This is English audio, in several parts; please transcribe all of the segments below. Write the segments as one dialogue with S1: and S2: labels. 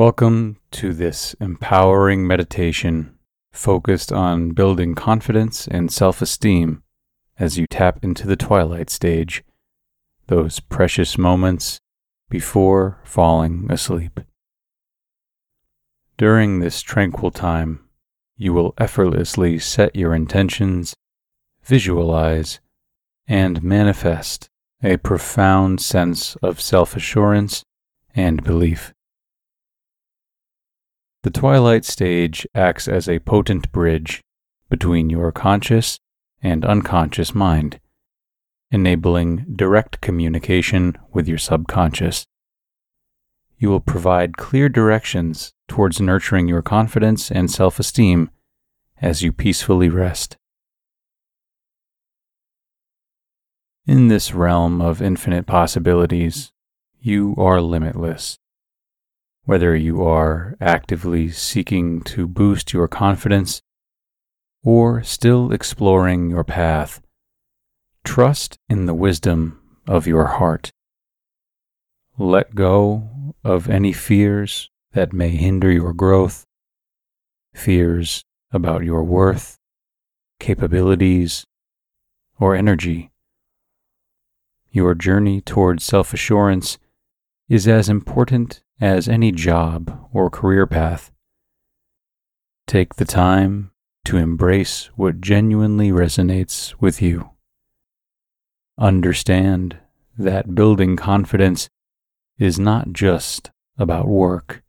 S1: Welcome to this empowering meditation focused on building confidence and self esteem as you tap into the twilight stage, those precious moments before falling asleep. During this tranquil time, you will effortlessly set your intentions, visualize, and manifest a profound sense of self assurance and belief. The twilight stage acts as a potent bridge between your conscious and unconscious mind, enabling direct communication with your subconscious. You will provide clear directions towards nurturing your confidence and self esteem as you peacefully rest. In this realm of infinite possibilities, you are limitless whether you are actively seeking to boost your confidence or still exploring your path, trust in the wisdom of your heart. Let go of any fears that may hinder your growth, fears about your worth, capabilities, or energy. Your journey toward self assurance is as important as any job or career path. Take the time to embrace what genuinely resonates with you. Understand that building confidence is not just about work.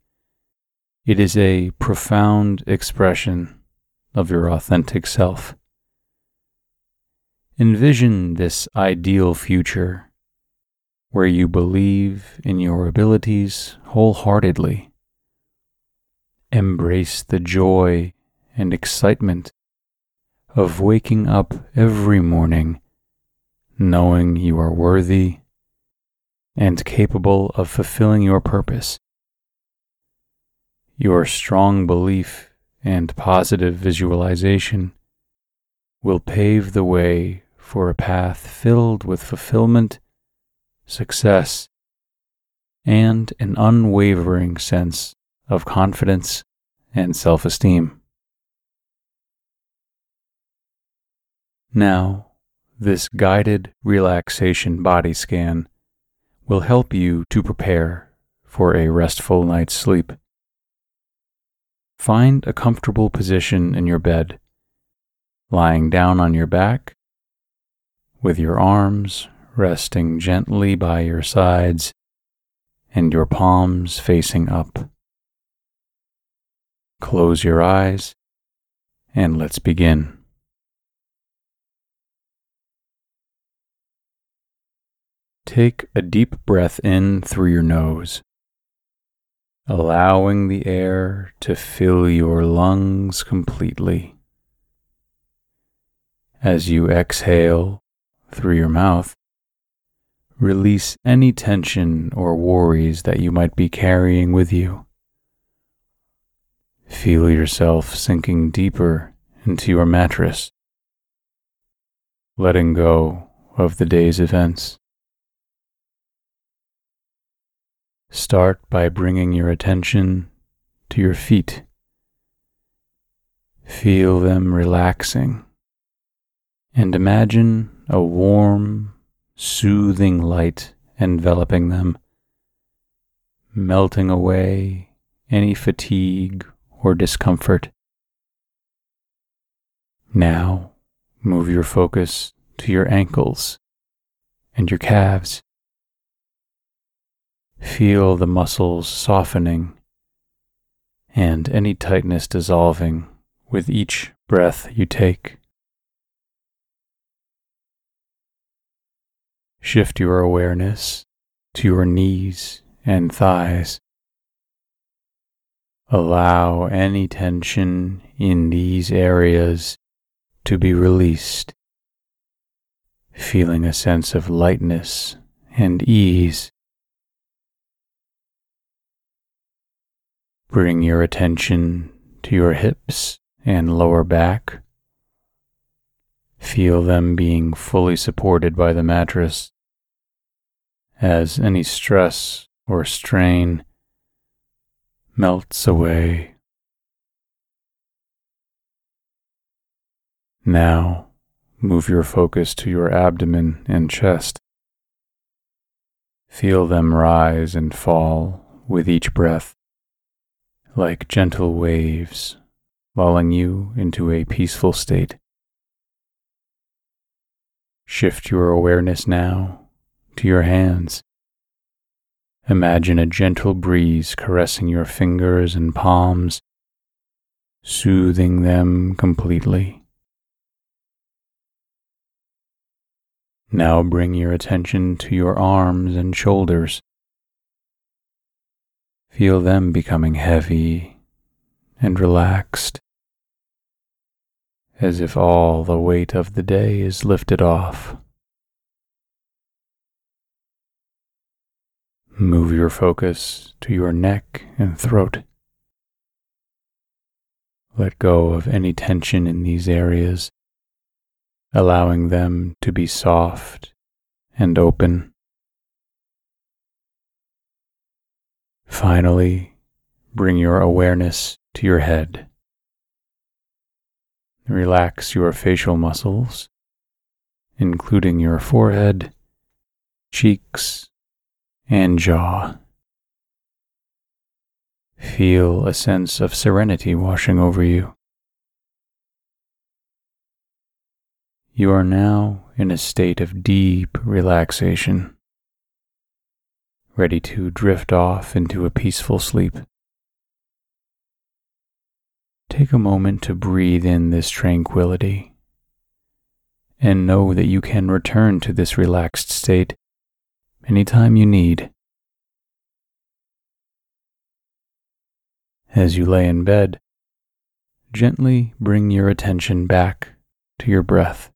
S1: It is a profound expression of your authentic self. Envision this ideal future where you believe in your abilities wholeheartedly. Embrace the joy and excitement of waking up every morning knowing you are worthy and capable of fulfilling your purpose. Your strong belief and positive visualization will pave the way for a path filled with fulfillment success, and an unwavering sense of confidence and self esteem. Now, this guided relaxation body scan will help you to prepare for a restful night's sleep. Find a comfortable position in your bed, lying down on your back, with your arms resting gently by your sides and your palms facing up. Close your eyes and let's begin. Take a deep breath in through your nose, allowing the air to fill your lungs completely. As you exhale through your mouth, Release any tension or worries that you might be carrying with you. Feel yourself sinking deeper into your mattress, letting go of the day's events. Start by bringing your attention to your feet. Feel them relaxing and imagine a warm, soothing light enveloping them, melting away any fatigue or discomfort. Now move your focus to your ankles and your calves. Feel the muscles softening and any tightness dissolving with each breath you take. Shift your awareness to your knees and thighs. Allow any tension in these areas to be released, feeling a sense of lightness and ease. Bring your attention to your hips and lower back. Feel them being fully supported by the mattress as any stress or strain melts away. Now, move your focus to your abdomen and chest. Feel them rise and fall with each breath, like gentle waves, lulling you into a peaceful state. Shift your awareness now to your hands. Imagine a gentle breeze caressing your fingers and palms, soothing them completely. Now bring your attention to your arms and shoulders. Feel them becoming heavy and relaxed as if all the weight of the day is lifted off. Move your focus to your neck and throat. Let go of any tension in these areas, allowing them to be soft and open. Finally, bring your awareness to your head. Relax your facial muscles, including your forehead, cheeks, and jaw. Feel a sense of serenity washing over you. You are now in a state of deep relaxation, ready to drift off into a peaceful sleep. Take a moment to breathe in this tranquility and know that you can return to this relaxed state anytime you need. As you lay in bed, gently bring your attention back to your breath.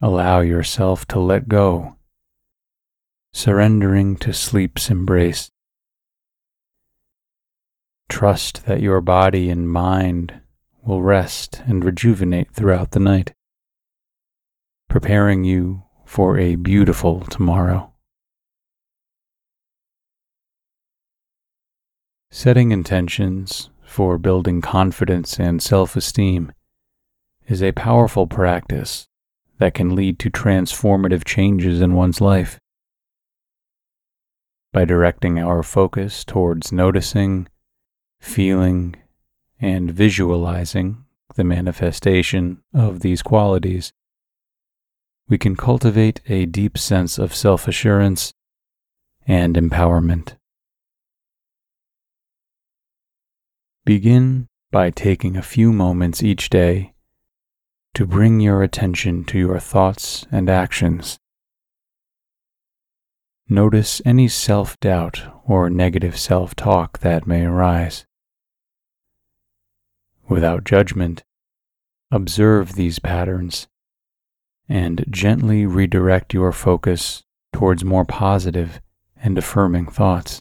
S1: Allow yourself to let go, surrendering to sleep's embrace. Trust that your body and mind will rest and rejuvenate throughout the night, preparing you for a beautiful tomorrow. Setting intentions for building confidence and self esteem is a powerful practice that can lead to transformative changes in one's life. By directing our focus towards noticing, feeling, and visualizing the manifestation of these qualities, we can cultivate a deep sense of self assurance and empowerment. Begin by taking a few moments each day to bring your attention to your thoughts and actions. Notice any self doubt or negative self talk that may arise without judgment, observe these patterns and gently redirect your focus towards more positive and affirming thoughts.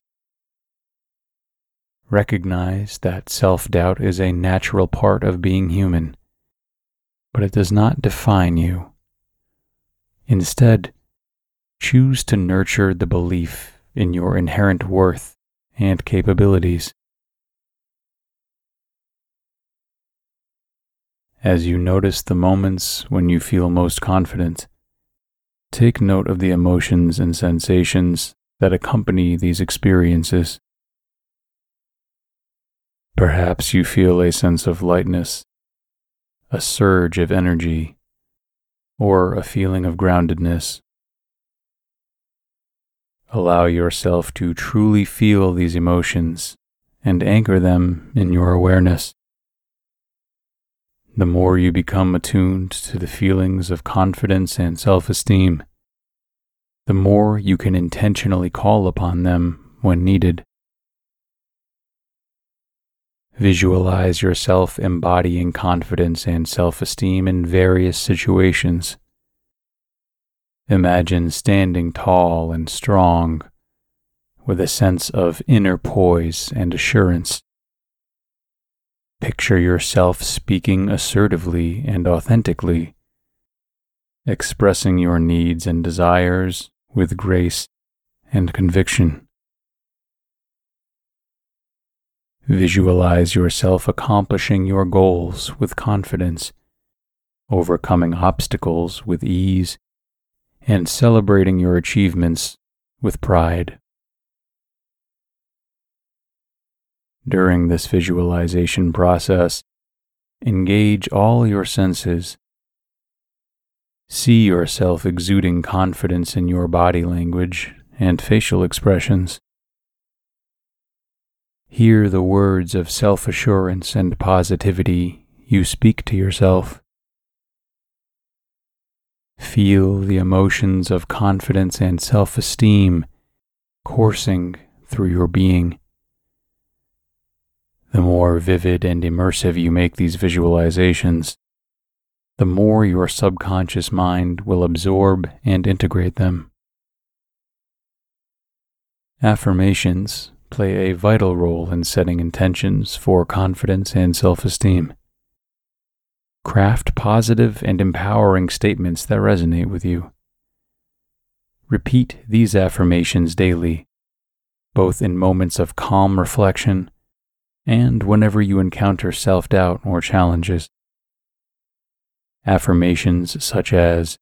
S1: Recognize that self doubt is a natural part of being human, but it does not define you. Instead, choose to nurture the belief in your inherent worth and capabilities. As you notice the moments when you feel most confident, take note of the emotions and sensations that accompany these experiences. Perhaps you feel a sense of lightness, a surge of energy, or a feeling of groundedness. Allow yourself to truly feel these emotions and anchor them in your awareness. The more you become attuned to the feelings of confidence and self esteem, the more you can intentionally call upon them when needed. Visualize yourself embodying confidence and self esteem in various situations. Imagine standing tall and strong with a sense of inner poise and assurance. Picture yourself speaking assertively and authentically, expressing your needs and desires with grace and conviction. Visualize yourself accomplishing your goals with confidence, overcoming obstacles with ease, and celebrating your achievements with pride. During this visualization process, engage all your senses. See yourself exuding confidence in your body language and facial expressions. Hear the words of self assurance and positivity you speak to yourself. Feel the emotions of confidence and self esteem coursing through your being. The more vivid and immersive you make these visualizations, the more your subconscious mind will absorb and integrate them. Affirmations play a vital role in setting intentions for confidence and self esteem. Craft positive and empowering statements that resonate with you. Repeat these affirmations daily, both in moments of calm reflection and whenever you encounter self doubt or challenges. Affirmations such as,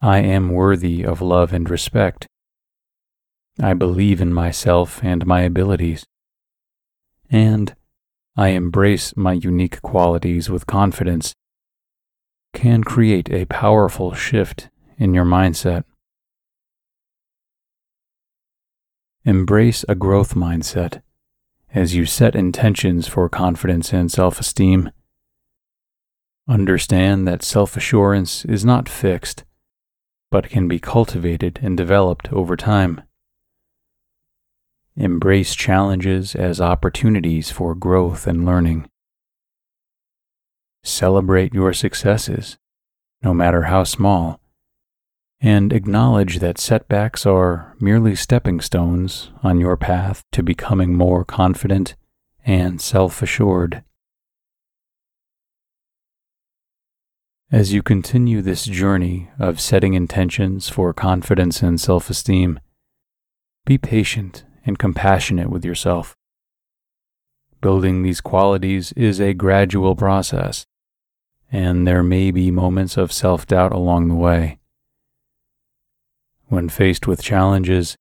S1: I am worthy of love and respect I believe in myself and my abilities. And I embrace my unique qualities with confidence can create a powerful shift in your mindset. Embrace a growth mindset as you set intentions for confidence and self esteem. Understand that self assurance is not fixed, but can be cultivated and developed over time. Embrace challenges as opportunities for growth and learning. Celebrate your successes, no matter how small, and acknowledge that setbacks are merely stepping stones on your path to becoming more confident and self assured. As you continue this journey of setting intentions for confidence and self esteem, be patient and compassionate with yourself. Building these qualities is a gradual process, and there may be moments of self doubt along the way. When faced with challenges,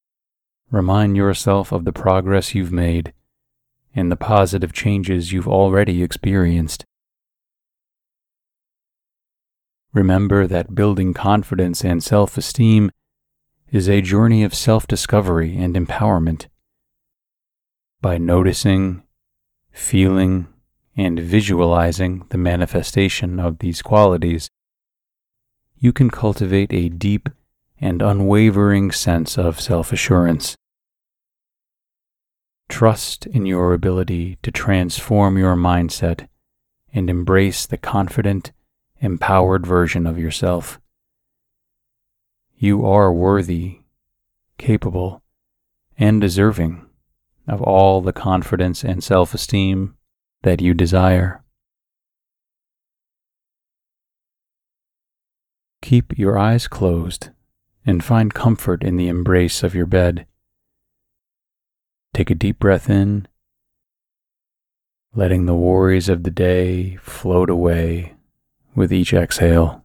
S1: remind yourself of the progress you've made and the positive changes you've already experienced. Remember that building confidence and self esteem is a journey of self discovery and empowerment by noticing, feeling, and visualizing the manifestation of these qualities, you can cultivate a deep and unwavering sense of self assurance. Trust in your ability to transform your mindset and embrace the confident, empowered version of yourself. You are worthy, capable, and deserving of all the confidence and self esteem that you desire. Keep your eyes closed and find comfort in the embrace of your bed. Take a deep breath in, letting the worries of the day float away with each exhale.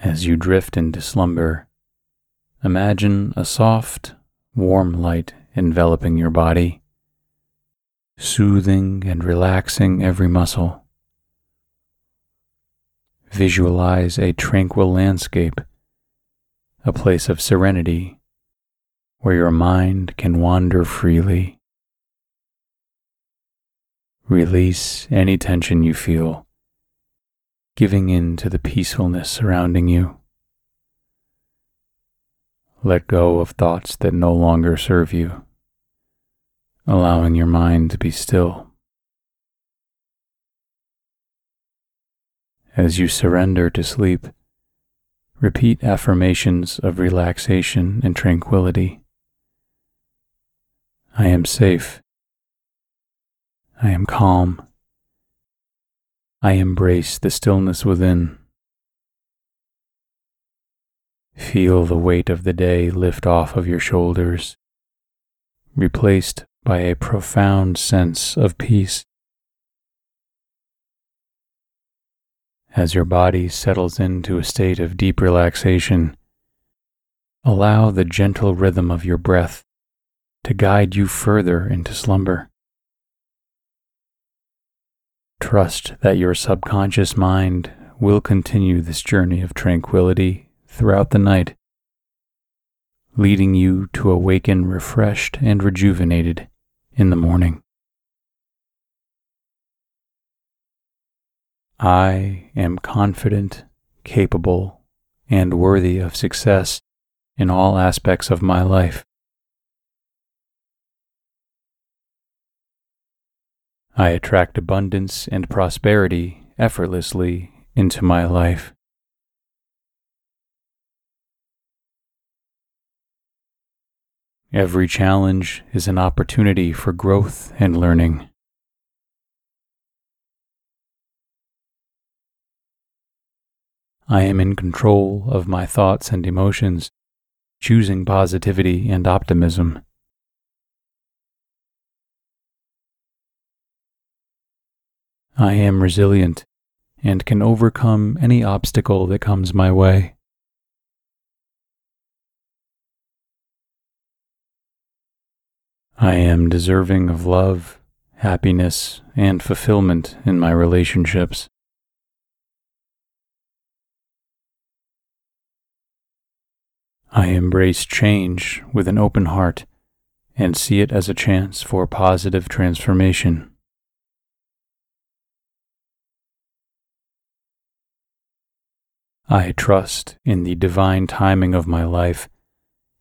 S1: As you drift into slumber, imagine a soft, warm light enveloping your body, soothing and relaxing every muscle. Visualize a tranquil landscape, a place of serenity where your mind can wander freely. Release any tension you feel, giving in to the peacefulness surrounding you. Let go of thoughts that no longer serve you, allowing your mind to be still. As you surrender to sleep, repeat affirmations of relaxation and tranquility. I am safe. I am calm. I embrace the stillness within. Feel the weight of the day lift off of your shoulders, replaced by a profound sense of peace. As your body settles into a state of deep relaxation, allow the gentle rhythm of your breath to guide you further into slumber. Trust that your subconscious mind will continue this journey of tranquility throughout the night, leading you to awaken refreshed and rejuvenated in the morning. I am confident, capable, and worthy of success in all aspects of my life. I attract abundance and prosperity effortlessly into my life. Every challenge is an opportunity for growth and learning. I am in control of my thoughts and emotions, choosing positivity and optimism. I am resilient and can overcome any obstacle that comes my way. I am deserving of love, happiness, and fulfillment in my relationships. I embrace change with an open heart and see it as a chance for positive transformation. I trust in the divine timing of my life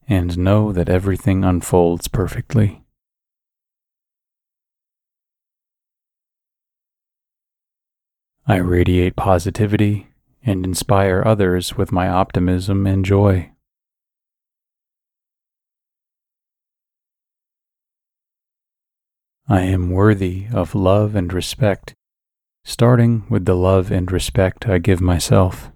S1: and know that everything unfolds perfectly. I radiate positivity and inspire others with my optimism and joy. I am worthy of love and respect, starting with the love and respect I give myself.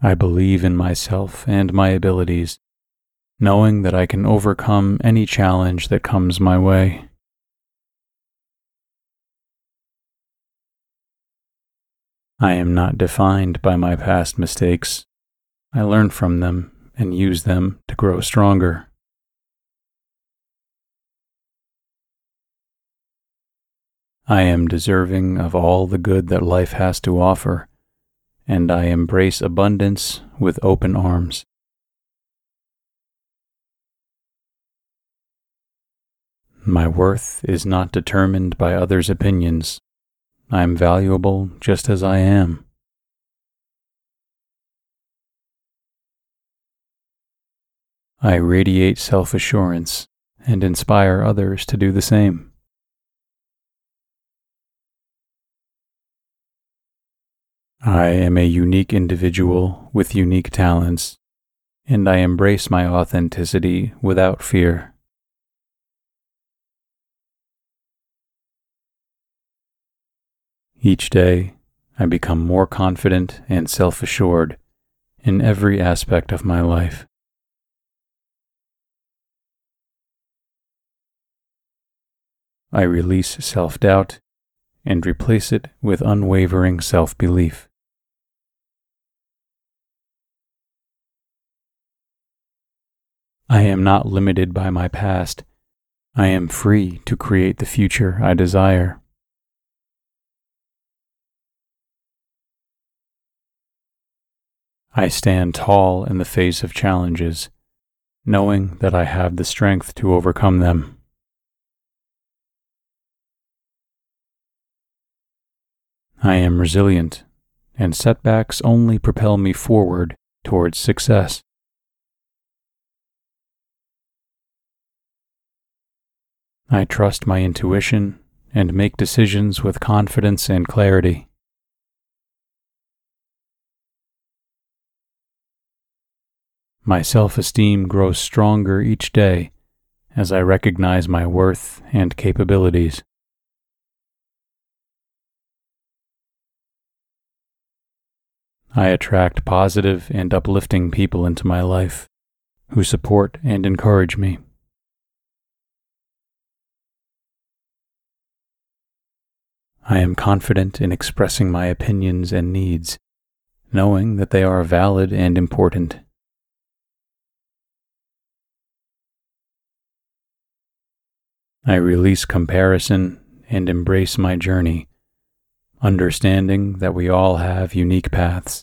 S1: I believe in myself and my abilities, knowing that I can overcome any challenge that comes my way. I am not defined by my past mistakes. I learn from them and use them to grow stronger. I am deserving of all the good that life has to offer, and I embrace abundance with open arms. My worth is not determined by others' opinions. I am valuable just as I am. I radiate self assurance and inspire others to do the same. I am a unique individual with unique talents, and I embrace my authenticity without fear. Each day, I become more confident and self assured in every aspect of my life. I release self doubt and replace it with unwavering self belief. I am not limited by my past. I am free to create the future I desire. I stand tall in the face of challenges, knowing that I have the strength to overcome them. I am resilient, and setbacks only propel me forward towards success. I trust my intuition and make decisions with confidence and clarity. My self esteem grows stronger each day as I recognize my worth and capabilities. I attract positive and uplifting people into my life who support and encourage me. I am confident in expressing my opinions and needs, knowing that they are valid and important. I release comparison and embrace my journey, understanding that we all have unique paths.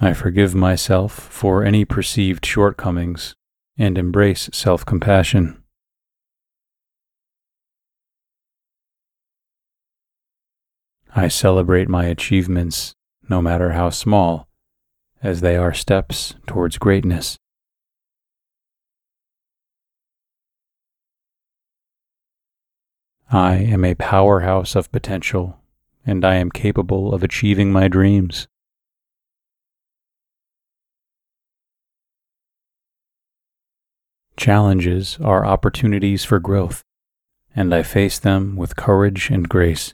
S1: I forgive myself for any perceived shortcomings and embrace self compassion. I celebrate my achievements, no matter how small, as they are steps towards greatness. I am a powerhouse of potential, and I am capable of achieving my dreams. Challenges are opportunities for growth, and I face them with courage and grace.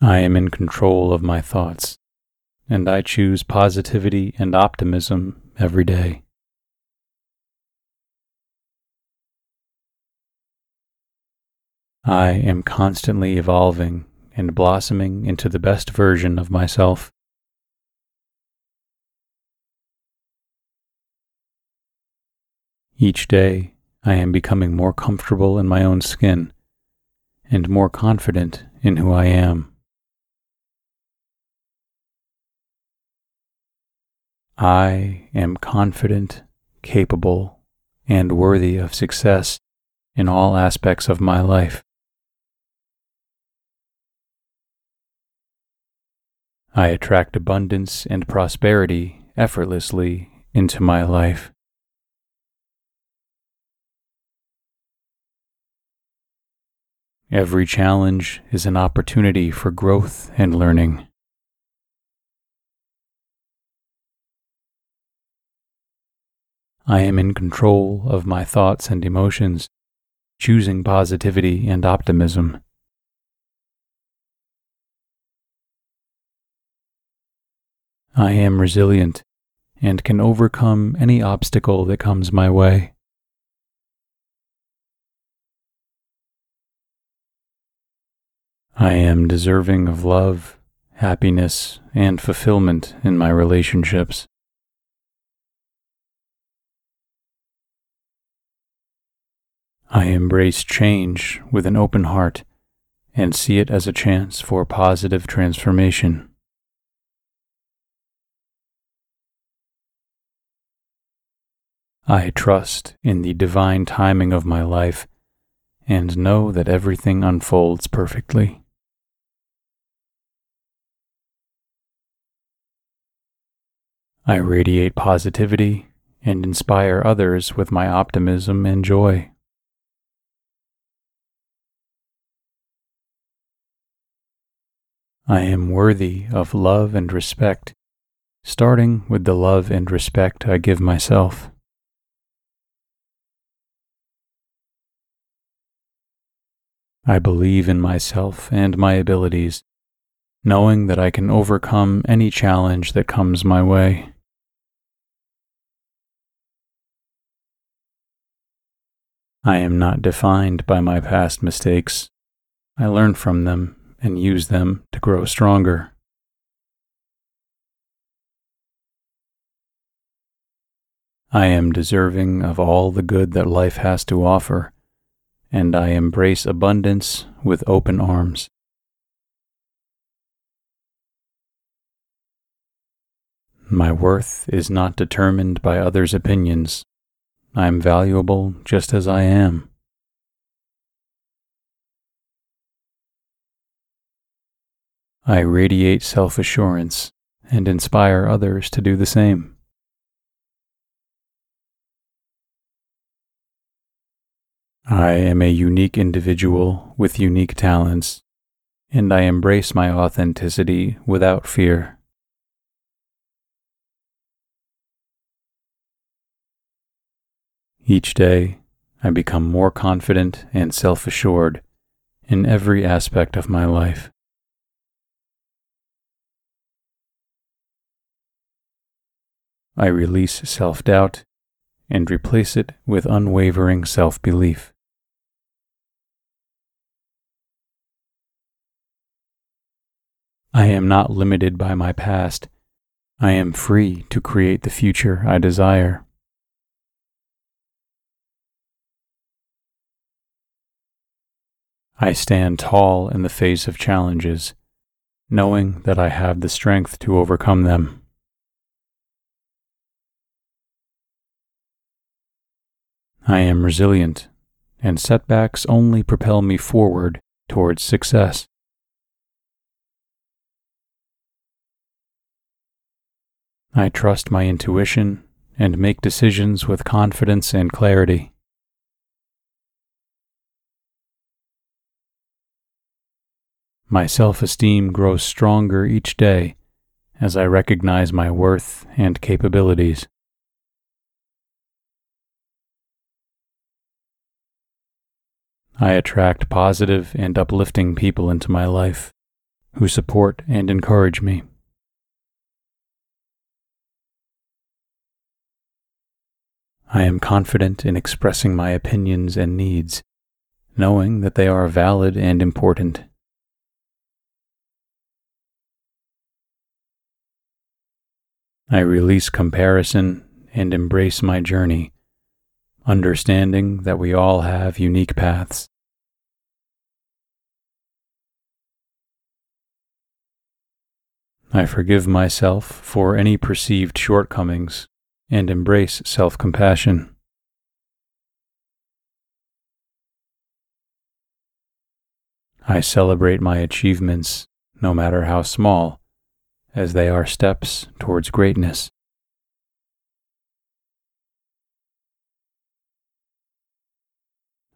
S1: I am in control of my thoughts, and I choose positivity and optimism every day. I am constantly evolving and blossoming into the best version of myself. Each day, I am becoming more comfortable in my own skin and more confident in who I am. I am confident, capable, and worthy of success in all aspects of my life. I attract abundance and prosperity effortlessly into my life. Every challenge is an opportunity for growth and learning. I am in control of my thoughts and emotions, choosing positivity and optimism. I am resilient and can overcome any obstacle that comes my way. I am deserving of love, happiness, and fulfillment in my relationships. I embrace change with an open heart and see it as a chance for positive transformation. I trust in the divine timing of my life and know that everything unfolds perfectly. I radiate positivity and inspire others with my optimism and joy. I am worthy of love and respect, starting with the love and respect I give myself. I believe in myself and my abilities, knowing that I can overcome any challenge that comes my way. I am not defined by my past mistakes. I learn from them and use them to grow stronger. I am deserving of all the good that life has to offer, and I embrace abundance with open arms. My worth is not determined by others' opinions, I am valuable just as I am. I radiate self assurance and inspire others to do the same. I am a unique individual with unique talents, and I embrace my authenticity without fear. Each day, I become more confident and self assured in every aspect of my life. I release self doubt and replace it with unwavering self belief. I am not limited by my past. I am free to create the future I desire. I stand tall in the face of challenges, knowing that I have the strength to overcome them. I am resilient, and setbacks only propel me forward towards success. I trust my intuition and make decisions with confidence and clarity. My self esteem grows stronger each day as I recognize my worth and capabilities. I attract positive and uplifting people into my life who support and encourage me. I am confident in expressing my opinions and needs, knowing that they are valid and important. I release comparison and embrace my journey understanding that we all have unique paths. I forgive myself for any perceived shortcomings and embrace self compassion. I celebrate my achievements, no matter how small, as they are steps towards greatness.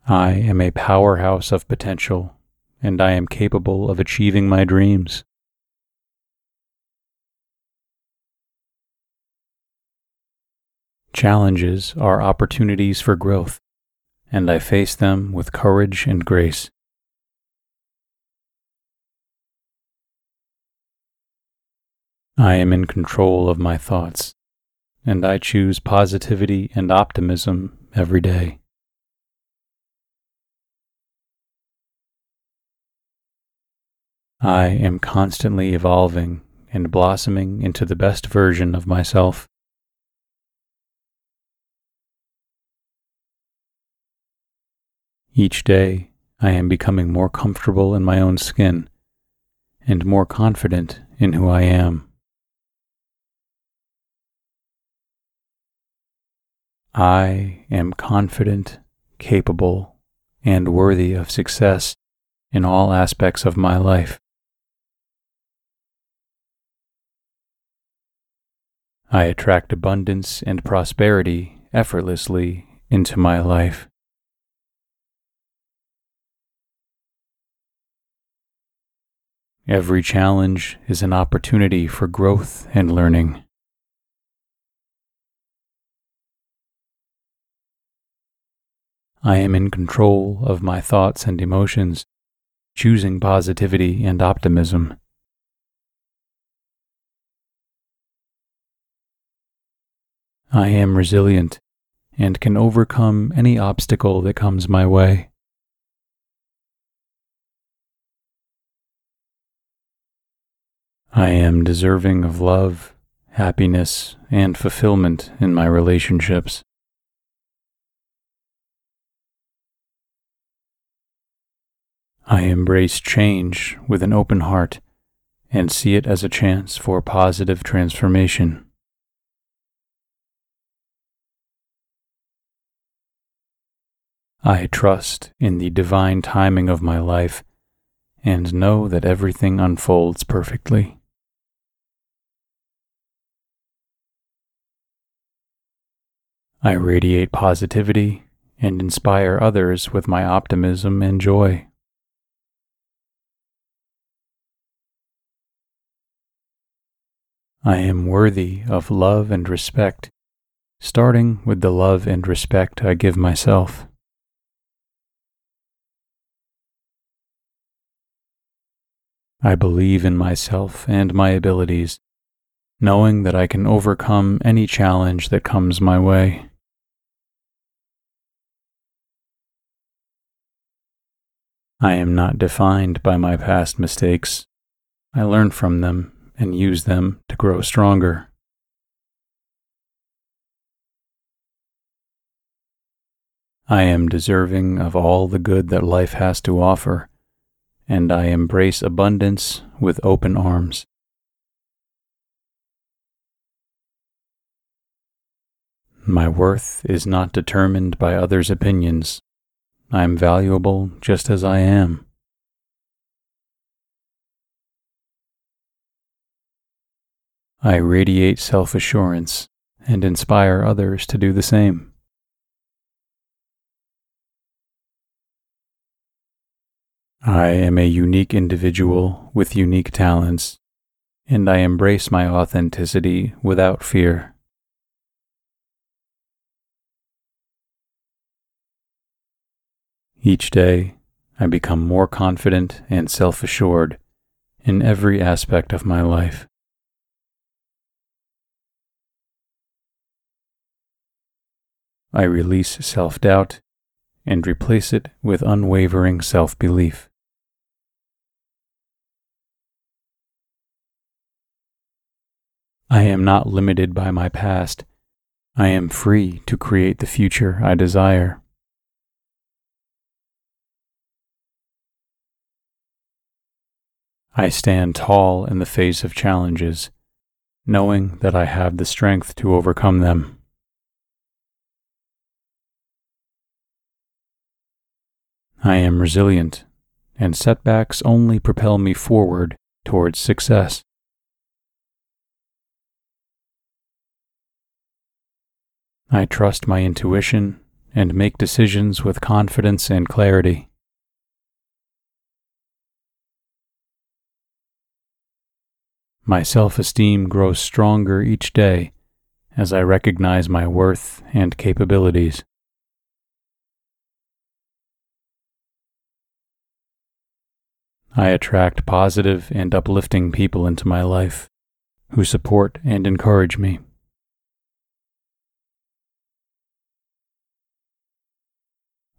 S1: I am a powerhouse of potential, and I am capable of achieving my dreams. Challenges are opportunities for growth, and I face them with courage and grace. I am in control of my thoughts, and I choose positivity and optimism every day. I am constantly evolving and blossoming into the best version of myself. Each day, I am becoming more comfortable in my own skin and more confident in who I am. I am confident, capable, and worthy of success in all aspects of my life. I attract abundance and prosperity effortlessly into my life. Every challenge is an opportunity for growth and learning. I am in control of my thoughts and emotions, choosing positivity and optimism. I am resilient and can overcome any obstacle that comes my way. I am deserving of love, happiness, and fulfillment in my relationships. I embrace change with an open heart and see it as a chance for positive transformation. I trust in the divine timing of my life and know that everything unfolds perfectly. I radiate positivity and inspire others with my optimism and joy. I am worthy of love and respect, starting with the love and respect I give myself. I believe in myself and my abilities, knowing that I can overcome any challenge that comes my way. I am not defined by my past mistakes. I learn from them and use them to grow stronger. I am deserving of all the good that life has to offer, and I embrace abundance with open arms. My worth is not determined by others' opinions. I am valuable just as I am. I radiate self assurance and inspire others to do the same. I am a unique individual with unique talents, and I embrace my authenticity without fear. Each day, I become more confident and self assured in every aspect of my life. I release self doubt and replace it with unwavering self belief. I am not limited by my past. I am free to create the future I desire. I stand tall in the face of challenges, knowing that I have the strength to overcome them. I am resilient, and setbacks only propel me forward towards success. I trust my intuition and make decisions with confidence and clarity. My self esteem grows stronger each day as I recognize my worth and capabilities. I attract positive and uplifting people into my life who support and encourage me.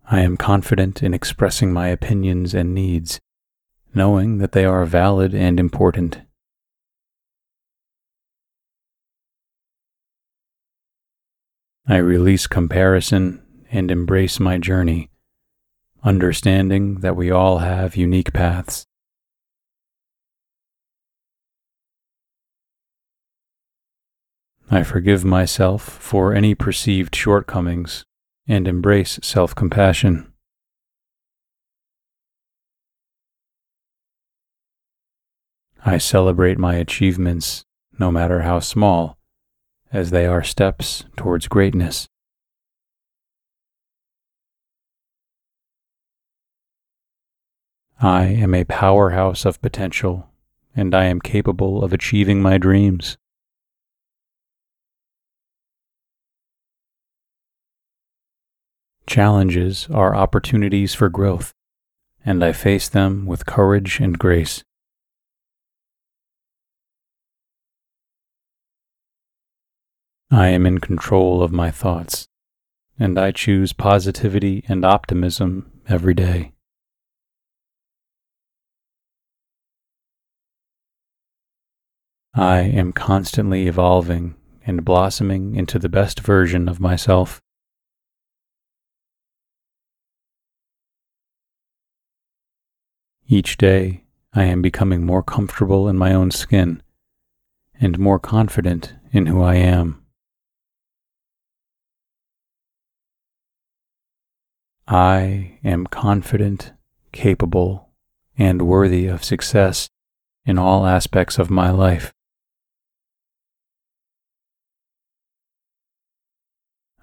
S1: I am confident in expressing my opinions and needs, knowing that they are valid and important. I release comparison and embrace my journey, understanding that we all have unique paths. I forgive myself for any perceived shortcomings and embrace self compassion. I celebrate my achievements, no matter how small, as they are steps towards greatness. I am a powerhouse of potential, and I am capable of achieving my dreams. Challenges are opportunities for growth, and I face them with courage and grace. I am in control of my thoughts, and I choose positivity and optimism every day. I am constantly evolving and blossoming into the best version of myself. Each day, I am becoming more comfortable in my own skin and more confident in who I am. I am confident, capable, and worthy of success in all aspects of my life.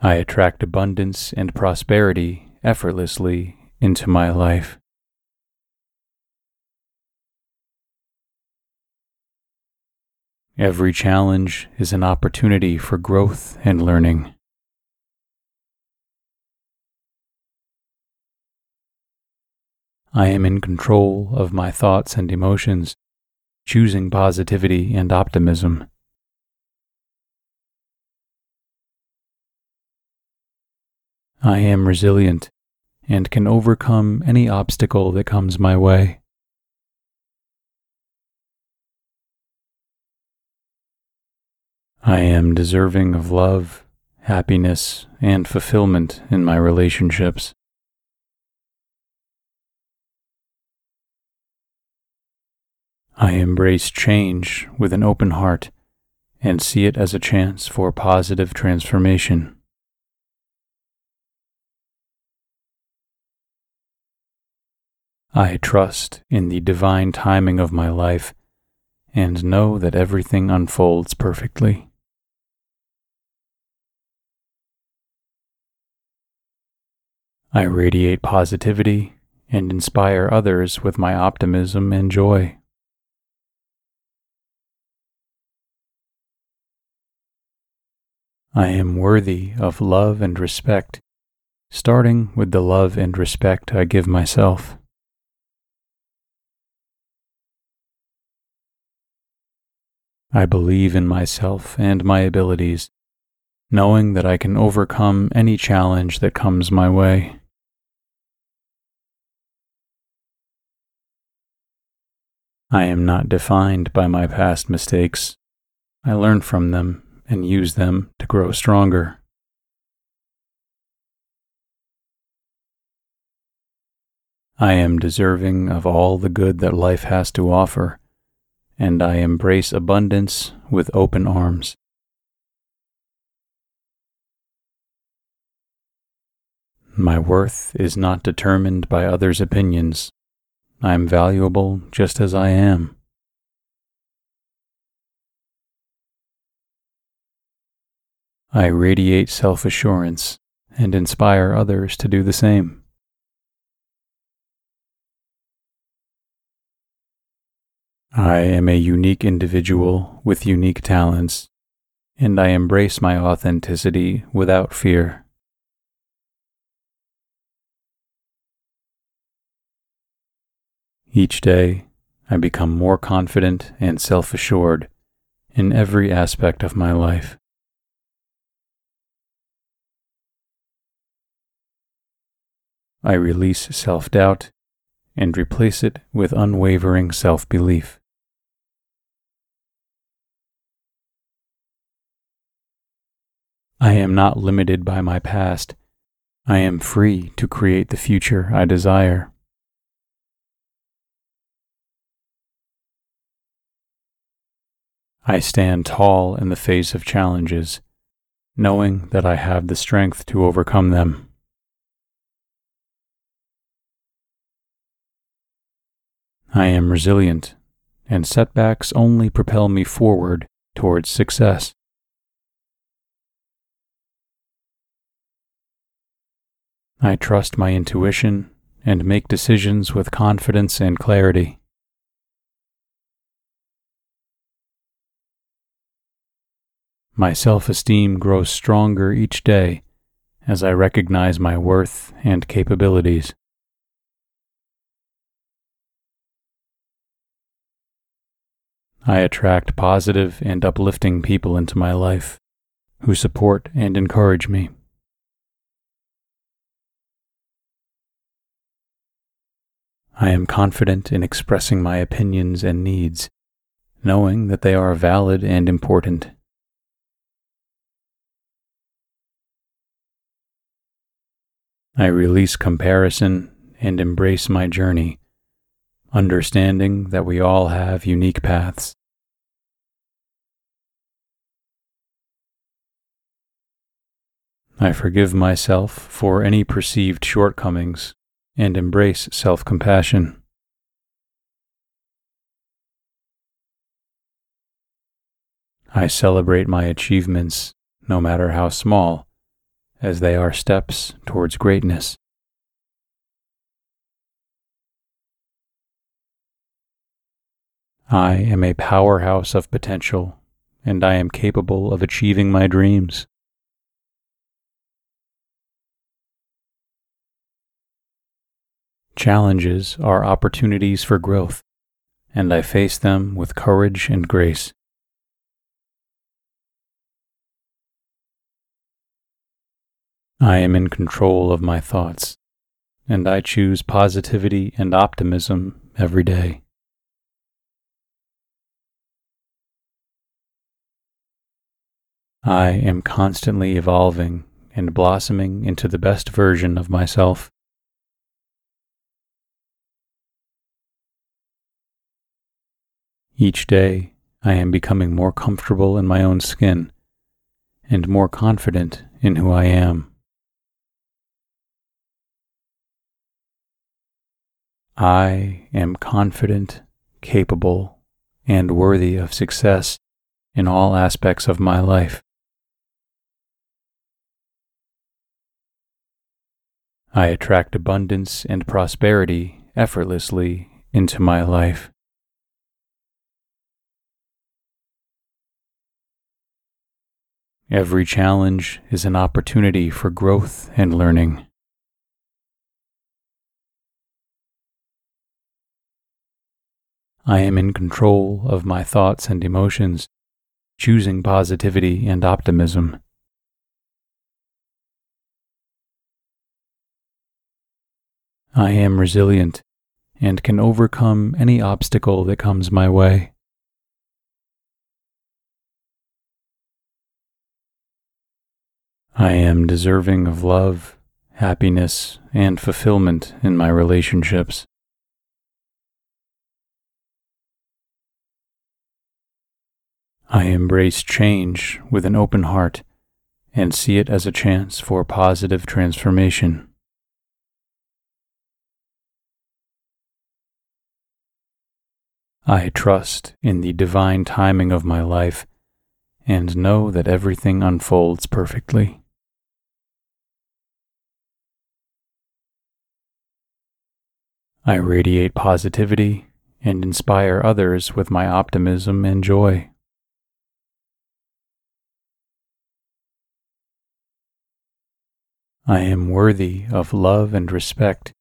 S1: I attract abundance and prosperity effortlessly into my life. Every challenge is an opportunity for growth and learning. I am in control of my thoughts and emotions, choosing positivity and optimism. I am resilient and can overcome any obstacle that comes my way. I am deserving of love, happiness, and fulfillment in my relationships. I embrace change with an open heart and see it as a chance for positive transformation. I trust in the divine timing of my life and know that everything unfolds perfectly. I radiate positivity and inspire others with my optimism and joy. I am worthy of love and respect, starting with the love and respect I give myself. I believe in myself and my abilities, knowing that I can overcome any challenge that comes my way. I am not defined by my past mistakes. I learn from them and use them to grow stronger. I am deserving of all the good that life has to offer, and I embrace abundance with open arms. My worth is not determined by others' opinions. I am valuable just as I am. I radiate self assurance and inspire others to do the same. I am a unique individual with unique talents, and I embrace my authenticity without fear. Each day, I become more confident and self assured in every aspect of my life. I release self doubt and replace it with unwavering self belief. I am not limited by my past. I am free to create the future I desire. I stand tall in the face of challenges, knowing that I have the strength to overcome them. I am resilient, and setbacks only propel me forward towards success. I trust my intuition and make decisions with confidence and clarity. My self esteem grows stronger each day as I recognize my worth and capabilities. I attract positive and uplifting people into my life who support and encourage me. I am confident in expressing my opinions and needs, knowing that they are valid and important. I release comparison and embrace my journey understanding that we all have unique paths. I forgive myself for any perceived shortcomings and embrace self compassion. I celebrate my achievements, no matter how small, as they are steps towards greatness. I am a powerhouse of potential, and I am capable of achieving my dreams. Challenges are opportunities for growth, and I face them with courage and grace. I am in control of my thoughts, and I choose positivity and optimism every day. I am constantly evolving and blossoming into the best version of myself. Each day, I am becoming more comfortable in my own skin and more confident in who I am. I am confident, capable, and worthy of success in all aspects of my life. I attract abundance and prosperity effortlessly into my life. Every challenge is an opportunity for growth and learning. I am in control of my thoughts and emotions, choosing positivity and optimism. I am resilient and can overcome any obstacle that comes my way. I am deserving of love, happiness, and fulfillment in my relationships. I embrace change with an open heart and see it as a chance for positive transformation. I trust in the divine timing of my life and know that everything unfolds perfectly. I radiate positivity and inspire others with my optimism and joy. I am worthy of love and respect,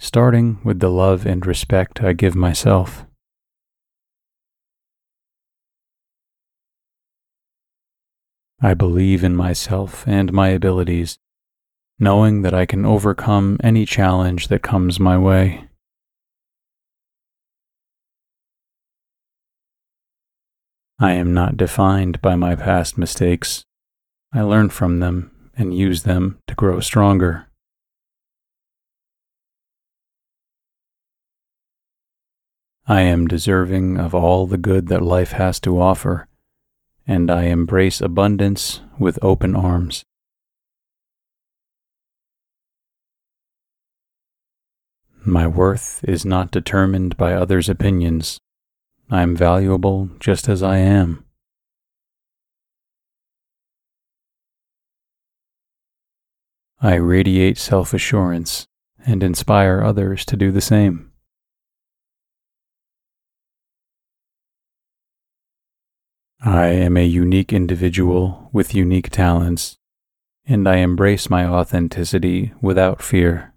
S1: starting with the love and respect I give myself. I believe in myself and my abilities, knowing that I can overcome any challenge that comes my way. I am not defined by my past mistakes. I learn from them and use them to grow stronger. I am deserving of all the good that life has to offer, and I embrace abundance with open arms. My worth is not determined by others' opinions. I am valuable just as I am. I radiate self assurance and inspire others to do the same. I am a unique individual with unique talents, and I embrace my authenticity without fear.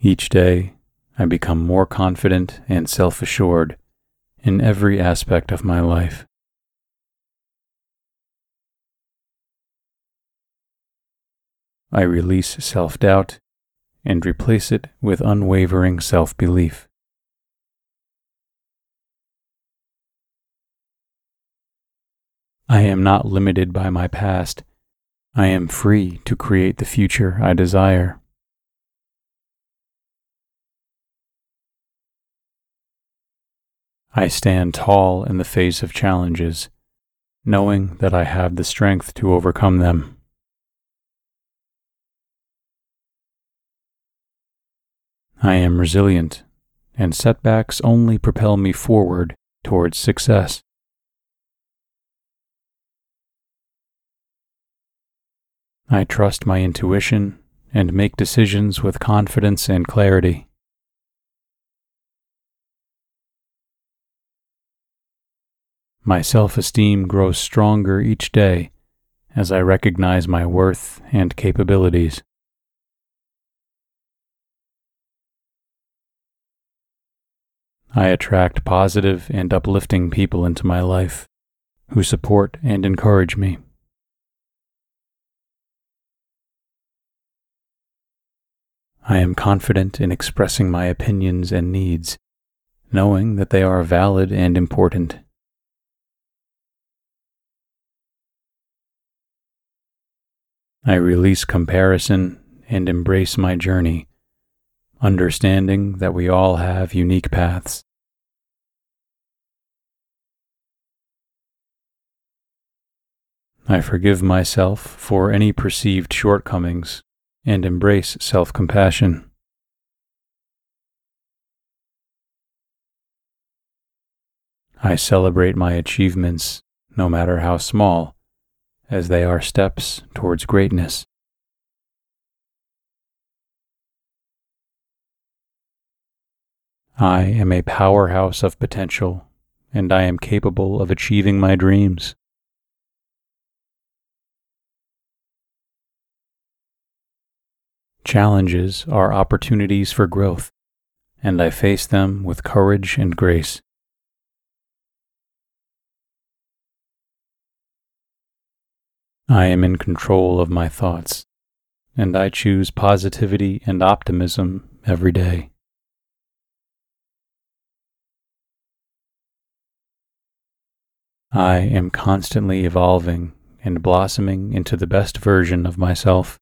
S1: Each day, I become more confident and self assured in every aspect of my life. I release self doubt and replace it with unwavering self belief. I am not limited by my past. I am free to create the future I desire. I stand tall in the face of challenges, knowing that I have the strength to overcome them. I am resilient, and setbacks only propel me forward towards success. I trust my intuition and make decisions with confidence and clarity. My self esteem grows stronger each day as I recognize my worth and capabilities. I attract positive and uplifting people into my life who support and encourage me. I am confident in expressing my opinions and needs, knowing that they are valid and important. I release comparison and embrace my journey, understanding that we all have unique paths. I forgive myself for any perceived shortcomings and embrace self compassion. I celebrate my achievements, no matter how small, as they are steps towards greatness. I am a powerhouse of potential, and I am capable of achieving my dreams. Challenges are opportunities for growth, and I face them with courage and grace. I am in control of my thoughts, and I choose positivity and optimism every day. I am constantly evolving and blossoming into the best version of myself.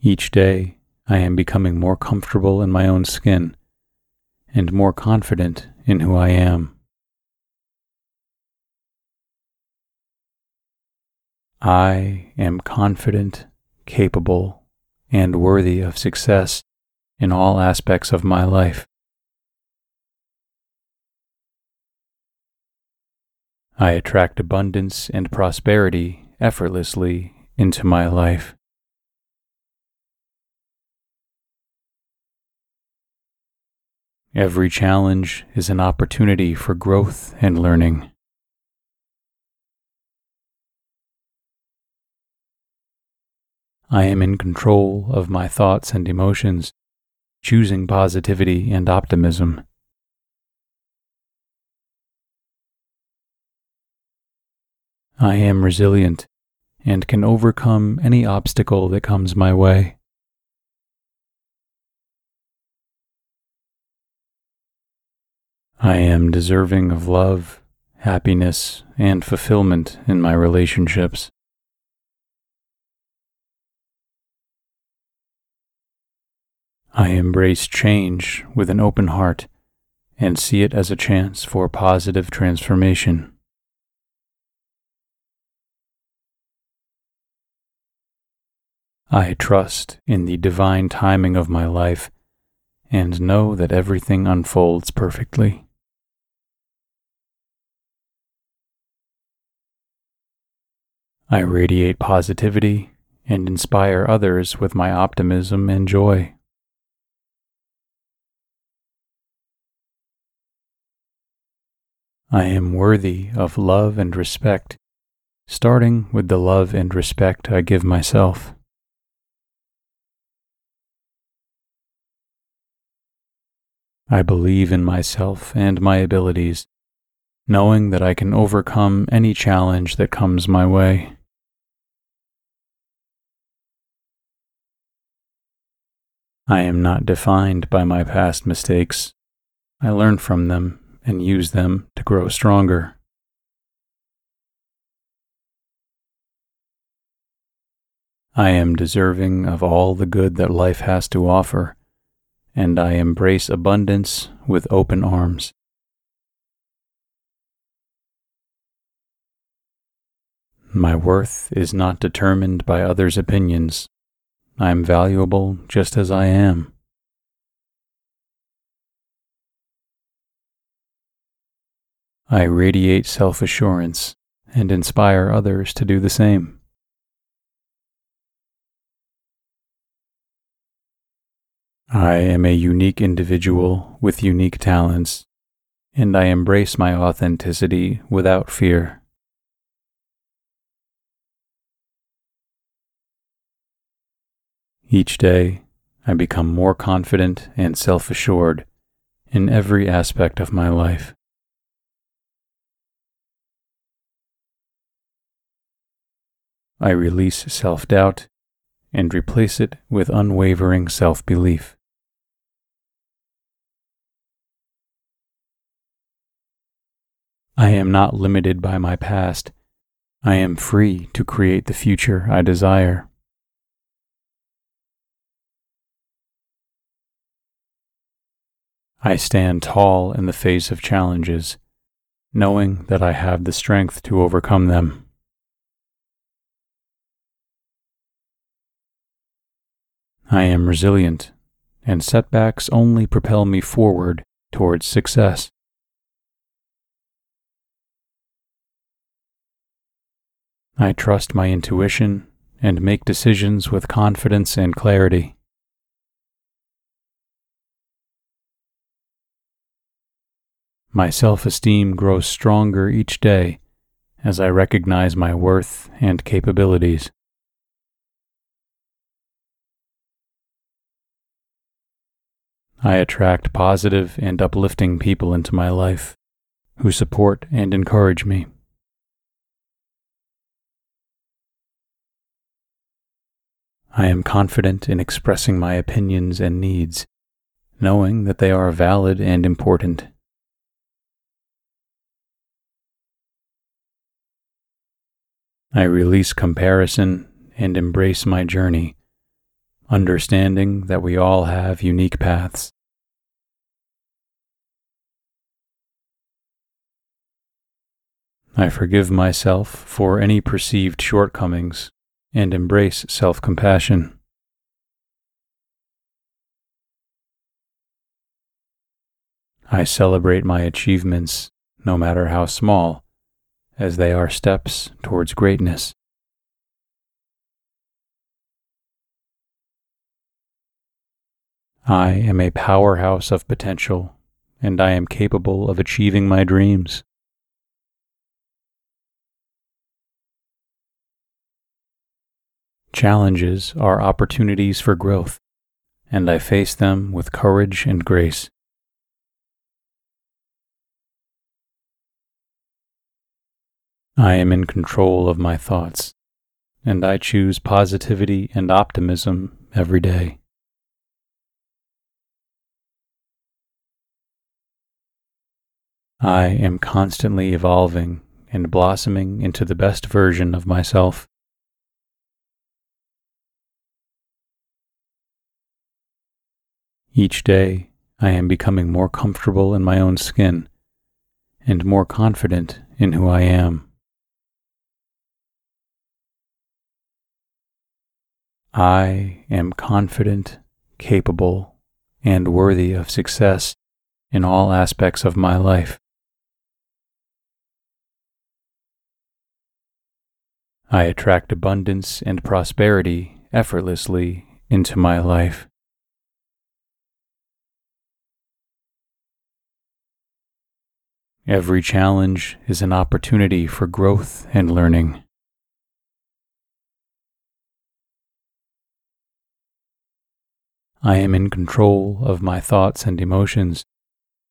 S1: Each day, I am becoming more comfortable in my own skin and more confident in who I am. I am confident, capable, and worthy of success in all aspects of my life. I attract abundance and prosperity effortlessly into my life. Every challenge is an opportunity for growth and learning. I am in control of my thoughts and emotions, choosing positivity and optimism. I am resilient and can overcome any obstacle that comes my way. I am deserving of love, happiness, and fulfillment in my relationships. I embrace change with an open heart and see it as a chance for positive transformation. I trust in the divine timing of my life and know that everything unfolds perfectly. I radiate positivity and inspire others with my optimism and joy. I am worthy of love and respect, starting with the love and respect I give myself. I believe in myself and my abilities, knowing that I can overcome any challenge that comes my way. I am not defined by my past mistakes. I learn from them and use them to grow stronger. I am deserving of all the good that life has to offer, and I embrace abundance with open arms. My worth is not determined by others' opinions I am valuable just as I am. I radiate self assurance and inspire others to do the same. I am a unique individual with unique talents, and I embrace my authenticity without fear. Each day, I become more confident and self assured in every aspect of my life. I release self doubt and replace it with unwavering self belief. I am not limited by my past. I am free to create the future I desire. I stand tall in the face of challenges, knowing that I have the strength to overcome them. I am resilient, and setbacks only propel me forward towards success. I trust my intuition and make decisions with confidence and clarity. My self esteem grows stronger each day as I recognize my worth and capabilities. I attract positive and uplifting people into my life who support and encourage me. I am confident in expressing my opinions and needs, knowing that they are valid and important. I release comparison and embrace my journey understanding that we all have unique paths. I forgive myself for any perceived shortcomings and embrace self compassion. I celebrate my achievements, no matter how small, as they are steps towards greatness. I am a powerhouse of potential, and I am capable of achieving my dreams. Challenges are opportunities for growth, and I face them with courage and grace. I am in control of my thoughts, and I choose positivity and optimism every day. I am constantly evolving and blossoming into the best version of myself. Each day, I am becoming more comfortable in my own skin and more confident in who I am. I am confident, capable, and worthy of success in all aspects of my life. I attract abundance and prosperity effortlessly into my life. Every challenge is an opportunity for growth and learning. I am in control of my thoughts and emotions,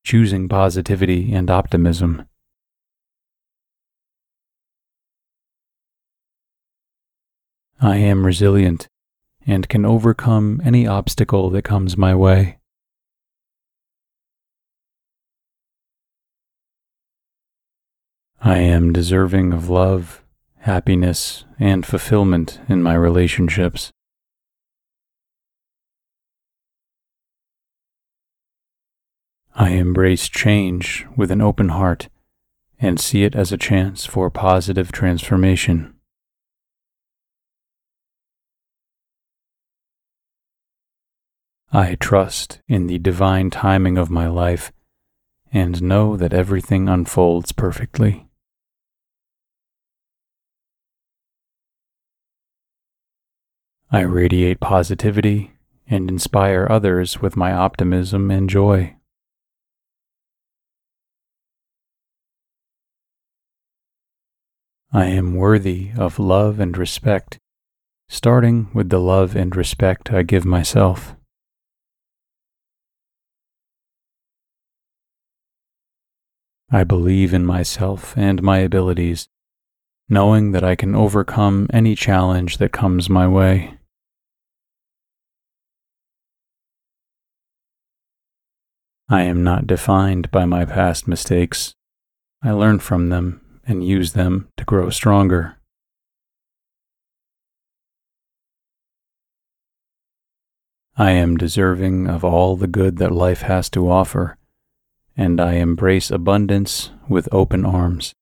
S1: choosing positivity and optimism. I am resilient and can overcome any obstacle that comes my way. I am deserving of love, happiness, and fulfillment in my relationships. I embrace change with an open heart and see it as a chance for positive transformation. I trust in the divine timing of my life and know that everything unfolds perfectly. I radiate positivity and inspire others with my optimism and joy. I am worthy of love and respect starting with the love and respect I give myself. I believe in myself and my abilities, knowing that I can overcome any challenge that comes my way. I am not defined by my past mistakes. I learn from them and use them to grow stronger. I am deserving of all the good that life has to offer and I embrace abundance with open arms.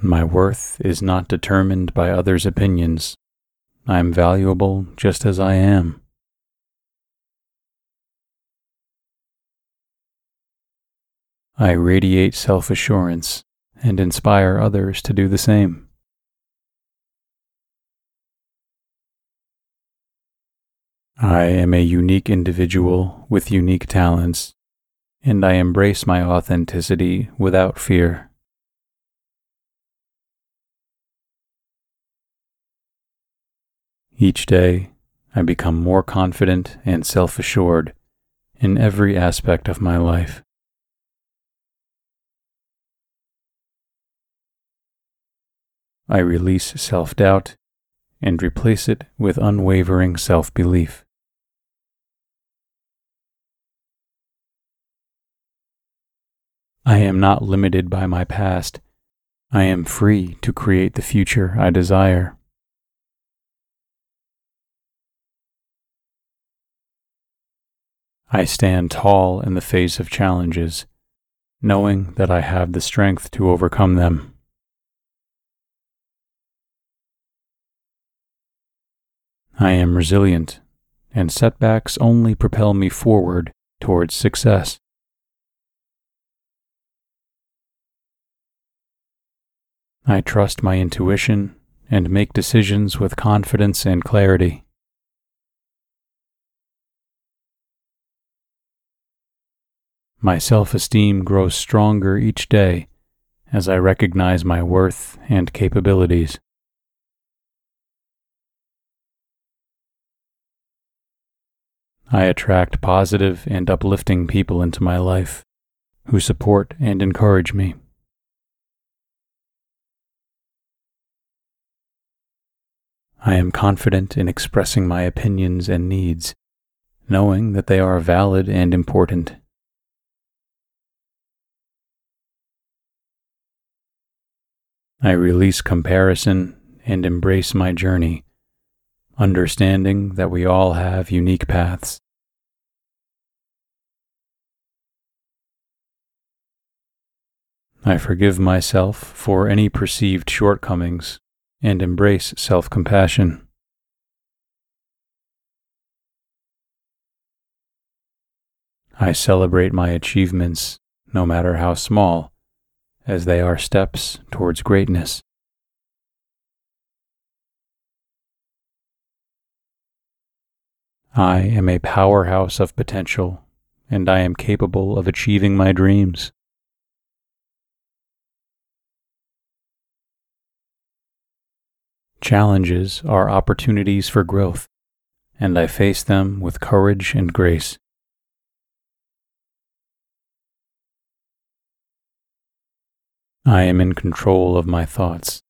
S1: My worth is not determined by others' opinions. I am valuable just as I am. I radiate self assurance and inspire others to do the same. I am a unique individual with unique talents, and I embrace my authenticity without fear. Each day, I become more confident and self assured in every aspect of my life. I release self doubt and replace it with unwavering self belief. I am not limited by my past. I am free to create the future I desire. I stand tall in the face of challenges, knowing that I have the strength to overcome them. I am resilient, and setbacks only propel me forward towards success. I trust my intuition and make decisions with confidence and clarity. My self esteem grows stronger each day as I recognize my worth and capabilities. I attract positive and uplifting people into my life who support and encourage me. I am confident in expressing my opinions and needs, knowing that they are valid and important. I release comparison and embrace my journey, understanding that we all have unique paths. I forgive myself for any perceived shortcomings and embrace self compassion. I celebrate my achievements, no matter how small, as they are steps towards greatness. I am a powerhouse of potential, and I am capable of achieving my dreams. Challenges are opportunities for growth, and I face them with courage and grace. I am in control of my thoughts,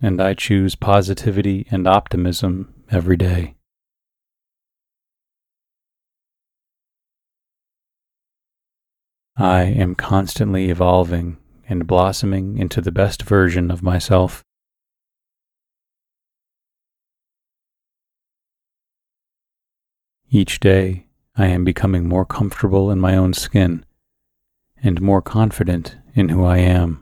S1: and I choose positivity and optimism every day. I am constantly evolving and blossoming into the best version of myself. Each day, I am becoming more comfortable in my own skin and more confident in who I am.